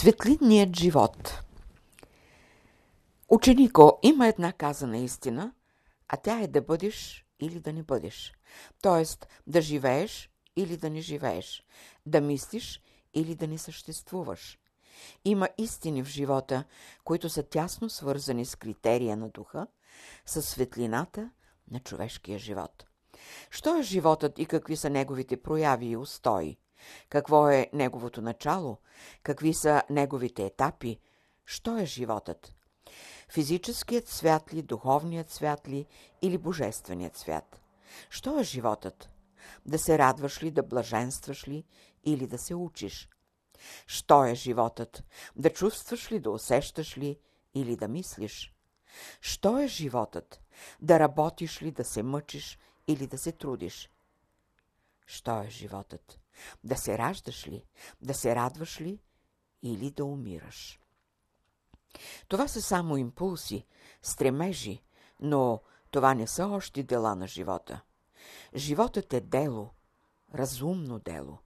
Светлинният живот Ученико, има една казана истина, а тя е да бъдеш или да не бъдеш. Тоест, да живееш или да не живееш, да мислиш или да не съществуваш. Има истини в живота, които са тясно свързани с критерия на духа, с светлината на човешкия живот. Що е животът и какви са неговите прояви и устои? Какво е неговото начало? Какви са неговите етапи? Що е животът? Физическият свят ли, духовният свят ли или божественият свят? Що е животът? Да се радваш ли, да блаженстваш ли или да се учиш? Що е животът? Да чувстваш ли, да усещаш ли или да мислиш? Що е животът? Да работиш ли, да се мъчиш или да се трудиш? Що е животът? Да се раждаш ли, да се радваш ли или да умираш? Това са само импулси, стремежи, но това не са още дела на живота. Животът е дело, разумно дело.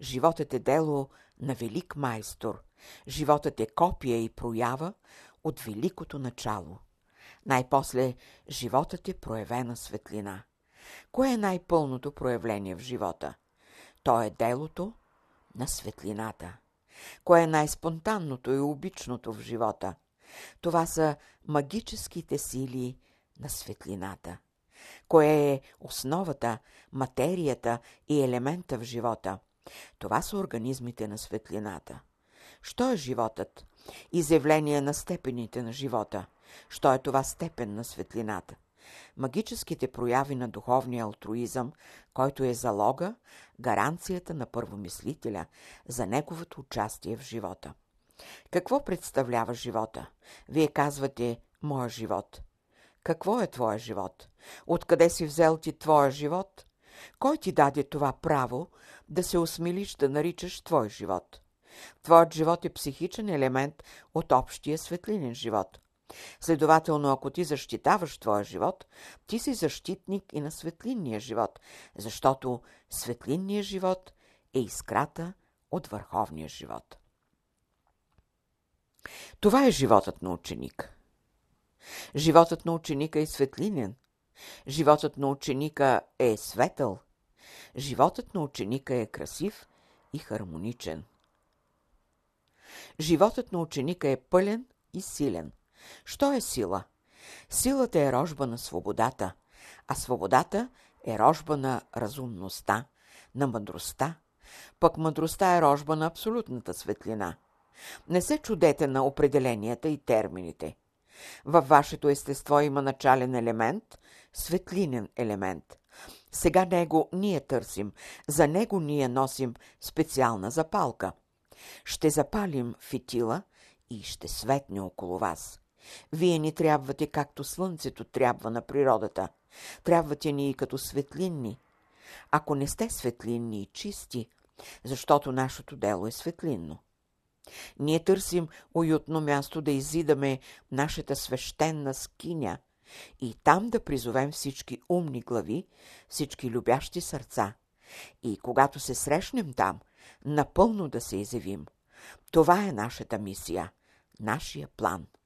Животът е дело на велик майстор. Животът е копия и проява от великото начало. Най-после животът е проявена светлина. Кое е най-пълното проявление в живота? То е делото на светлината. Кое е най-спонтанното и обичното в живота? Това са магическите сили на светлината. Кое е основата, материята и елемента в живота? Това са организмите на светлината. Що е животът? Изявление на степените на живота. Що е това степен на светлината? Магическите прояви на духовния алтруизъм, който е залога, гаранцията на първомислителя за неговото участие в живота. Какво представлява живота? Вие казвате «Моя живот». Какво е твоя живот? Откъде си взел ти твоя живот? Кой ти даде това право да се осмелиш да наричаш твой живот? Твоят живот е психичен елемент от общия светлинен живот – Следователно, ако ти защитаваш твоя живот, ти си защитник и на светлинния живот, защото светлинният живот е искрата от върховния живот. Това е животът на ученик. Животът на ученика е светлинен. Животът на ученика е светъл. Животът на ученика е красив и хармоничен. Животът на ученика е пълен и силен – Що е сила? Силата е рожба на свободата, а свободата е рожба на разумността, на мъдростта. Пък мъдростта е рожба на абсолютната светлина. Не се чудете на определенията и термините. Във вашето естество има начален елемент, светлинен елемент. Сега него ние търсим, за него ние носим специална запалка. Ще запалим фитила и ще светне около вас. Вие ни трябвате както слънцето трябва на природата. Трябвате ни и като светлинни. Ако не сте светлинни и чисти, защото нашето дело е светлинно. Ние търсим уютно място да изидаме нашата свещена скиня и там да призовем всички умни глави, всички любящи сърца. И когато се срещнем там, напълно да се изявим. Това е нашата мисия, нашия план –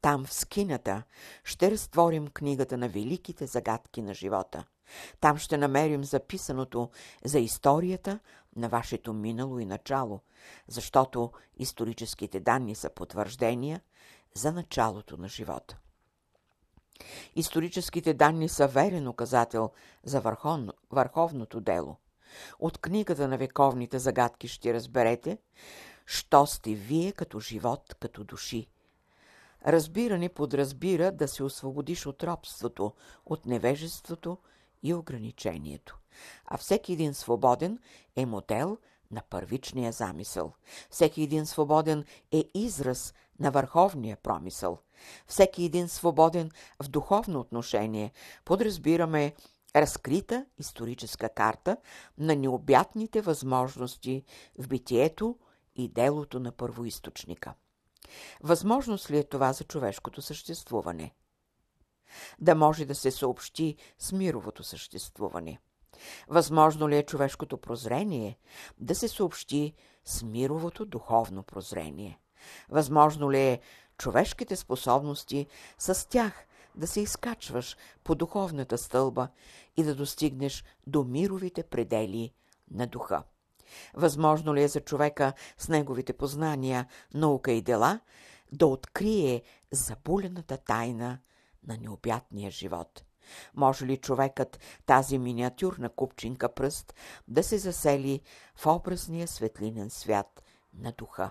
там в скинята ще разтворим книгата на великите загадки на живота. Там ще намерим записаното за историята на вашето минало и начало, защото историческите данни са потвърждения за началото на живота. Историческите данни са верен указател за върховно, върховното дело. От книгата на вековните загадки ще разберете, що сте вие като живот, като души – Разбиране подразбира да се освободиш от робството, от невежеството и ограничението. А всеки един свободен е модел на първичния замисъл. Всеки един свободен е израз на върховния промисъл. Всеки един свободен в духовно отношение подразбираме разкрита историческа карта на необятните възможности в битието и делото на първоисточника. Възможност ли е това за човешкото съществуване? Да може да се съобщи с мировото съществуване. Възможно ли е човешкото прозрение да се съобщи с мировото духовно прозрение? Възможно ли е човешките способности с тях да се изкачваш по духовната стълба и да достигнеш до мировите предели на духа? Възможно ли е за човека с неговите познания, наука и дела да открие забулената тайна на необятния живот? Може ли човекът тази миниатюрна купчинка пръст да се засели в образния светлинен свят на духа?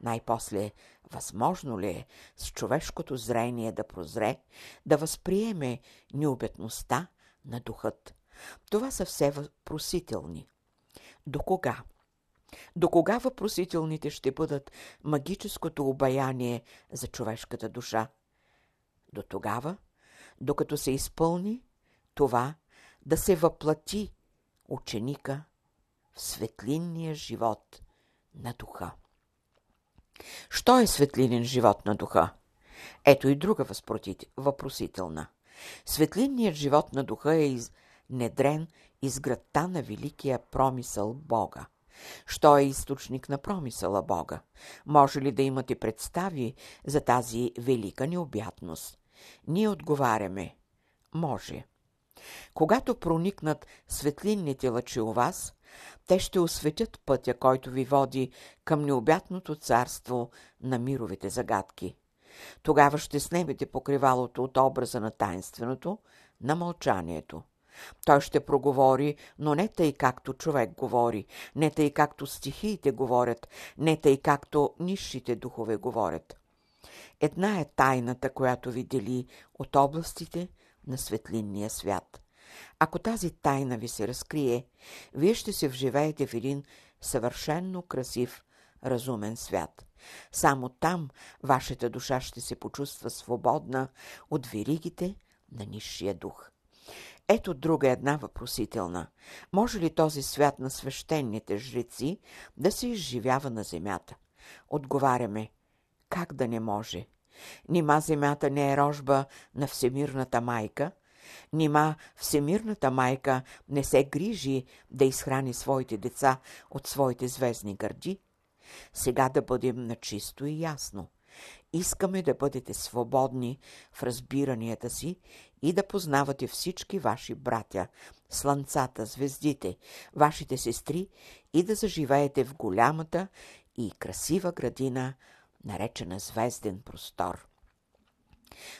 Най-после, възможно ли е с човешкото зрение да прозре, да възприеме необетността на духът? Това са все въпросителни. До кога? До кога въпросителните ще бъдат магическото обаяние за човешката душа? До тогава, докато се изпълни това да се въплати ученика в светлинния живот на духа. Що е светлинен живот на духа? Ето и друга въпросителна. Светлинният живот на духа е недрен из градта на великия промисъл Бога. Що е източник на промисъла Бога? Може ли да имате представи за тази велика необятност? Ние отговаряме – може. Когато проникнат светлинните лъчи у вас, те ще осветят пътя, който ви води към необятното царство на мировите загадки. Тогава ще снемете покривалото от образа на тайнственото, на мълчанието. Той ще проговори, но не тъй както човек говори, не тъй както стихиите говорят, не тъй както низшите духове говорят. Една е тайната, която ви дели от областите на светлинния свят. Ако тази тайна ви се разкрие, вие ще се вживеете в един съвършенно красив, разумен свят. Само там вашата душа ще се почувства свободна от веригите на низшия дух. Ето друга една въпросителна. Може ли този свят на свещените жреци да се изживява на земята? Отговаряме, как да не може? Нима земята не е рожба на Всемирната майка? Нима Всемирната майка не се грижи да изхрани своите деца от своите звездни гърди? Сега да бъдем начисто и ясно. Искаме да бъдете свободни в разбиранията си и да познавате всички ваши братя, слънцата, звездите, вашите сестри и да заживеете в голямата и красива градина, наречена звезден простор.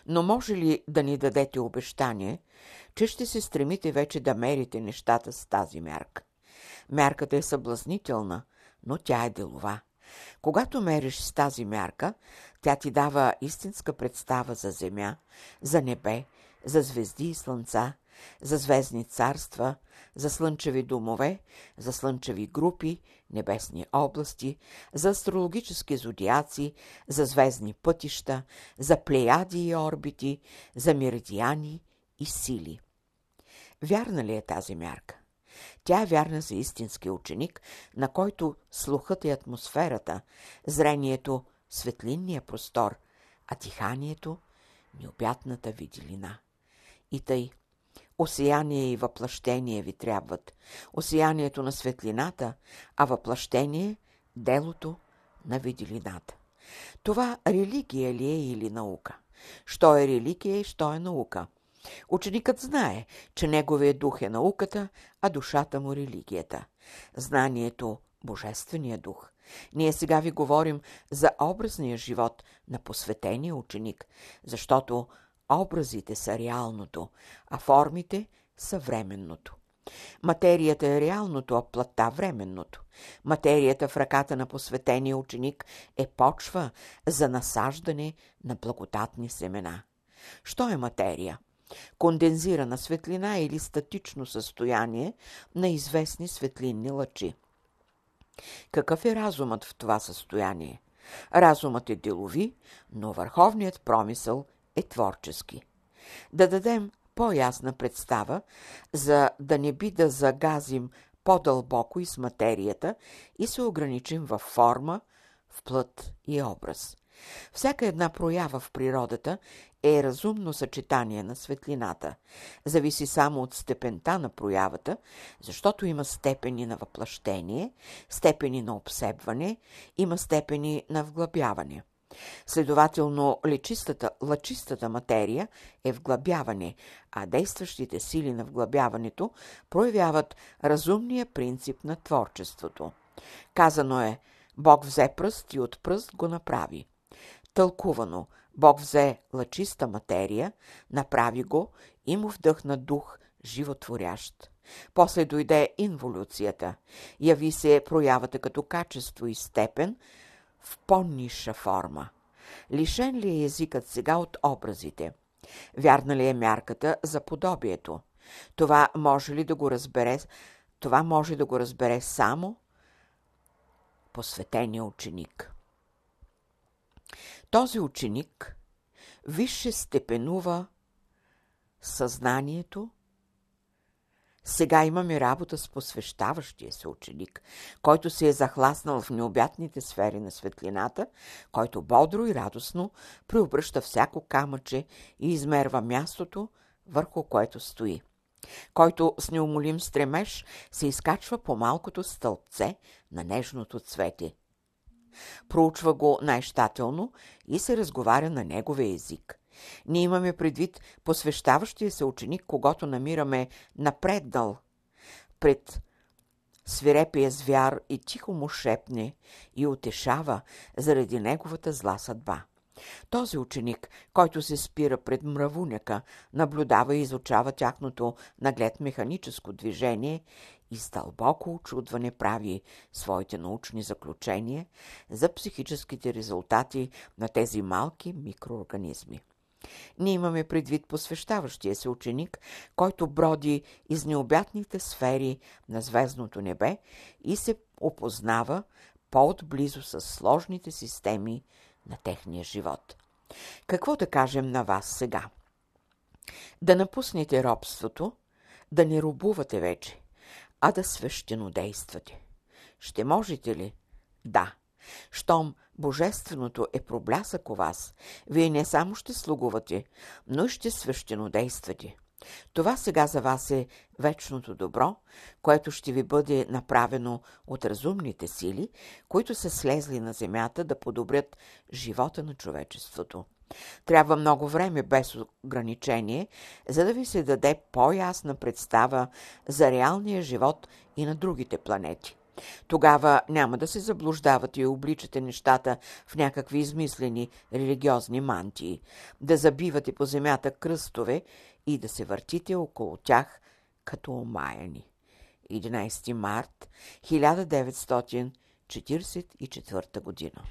Но може ли да ни дадете обещание, че ще се стремите вече да мерите нещата с тази мярка? Мярката е съблазнителна, но тя е делова. Когато мериш с тази мярка, тя ти дава истинска представа за земя, за небе, за звезди и слънца, за звездни царства, за слънчеви домове, за слънчеви групи, небесни области, за астрологически зодиаци, за звездни пътища, за плеяди и орбити, за меридиани и сили. Вярна ли е тази мярка? Тя е вярна за истински ученик, на който слухът е атмосферата, зрението – светлинния простор, а диханието – необятната виделина. И тъй, осеяние и въплъщение ви трябват. Осеянието на светлината, а въплъщение – делото на виделината. Това религия ли е или наука? Що е религия и що е наука? Ученикът знае, че неговият дух е науката, а душата му – религията. Знанието – Божествения дух. Ние сега ви говорим за образния живот на посветения ученик, защото образите са реалното, а формите са временното. Материята е реалното, а плътта временното. Материята в ръката на посветения ученик е почва за насаждане на благодатни семена. Що е материя? Кондензирана светлина или статично състояние на известни светлинни лъчи. Какъв е разумът в това състояние? Разумът е делови, но върховният промисъл е творчески. Да дадем по-ясна представа, за да не би да загазим по-дълбоко и с материята и се ограничим във форма, в плът и образ. Всяка една проява в природата е разумно съчетание на светлината. Зависи само от степента на проявата, защото има степени на въплъщение, степени на обсебване, има степени на вглъбяване. Следователно, лечистата, лъчистата материя е вглъбяване, а действащите сили на вглъбяването проявяват разумния принцип на творчеството. Казано е, Бог взе пръст и от пръст го направи. Тълкувано, Бог взе лъчиста материя, направи го и му вдъхна дух животворящ. После дойде инволюцията. Яви се проявата като качество и степен в по-ниша форма. Лишен ли е езикът сега от образите? Вярна ли е мярката за подобието? Това може ли да го разбере? Това може да го разбере само посветения ученик. Този ученик висше степенува съзнанието. Сега имаме работа с посвещаващия се ученик, който се е захласнал в необятните сфери на светлината, който бодро и радостно преобръща всяко камъче и измерва мястото, върху което стои който с неумолим стремеж се изкачва по малкото стълбце на нежното цвете. Проучва го най-щателно и се разговаря на неговия език. Ние имаме предвид посвещаващия се ученик, когато намираме напреднал пред свирепия звяр и тихо му шепне и утешава заради неговата зла съдба. Този ученик, който се спира пред мравуняка, наблюдава и изучава тяхното наглед механическо движение и с дълбоко очудване прави своите научни заключения за психическите резултати на тези малки микроорганизми. Ние имаме предвид посвещаващия се ученик, който броди из необятните сфери на звездното небе и се опознава по-отблизо с сложните системи на техния живот. Какво да кажем на вас сега? Да напуснете робството, да не робувате вече, а да свещенодействате. Ще можете ли? Да. Щом Божественото е проблясък у вас, вие не само ще слугувате, но и ще свещенодействате. Това сега за вас е вечното добро, което ще ви бъде направено от разумните сили, които са слезли на земята да подобрят живота на човечеството. Трябва много време без ограничение, за да ви се даде по-ясна представа за реалния живот и на другите планети. Тогава няма да се заблуждавате и обличате нещата в някакви измислени религиозни мантии, да забивате по земята кръстове и да се въртите около тях като омаяни. 11 март 1944 година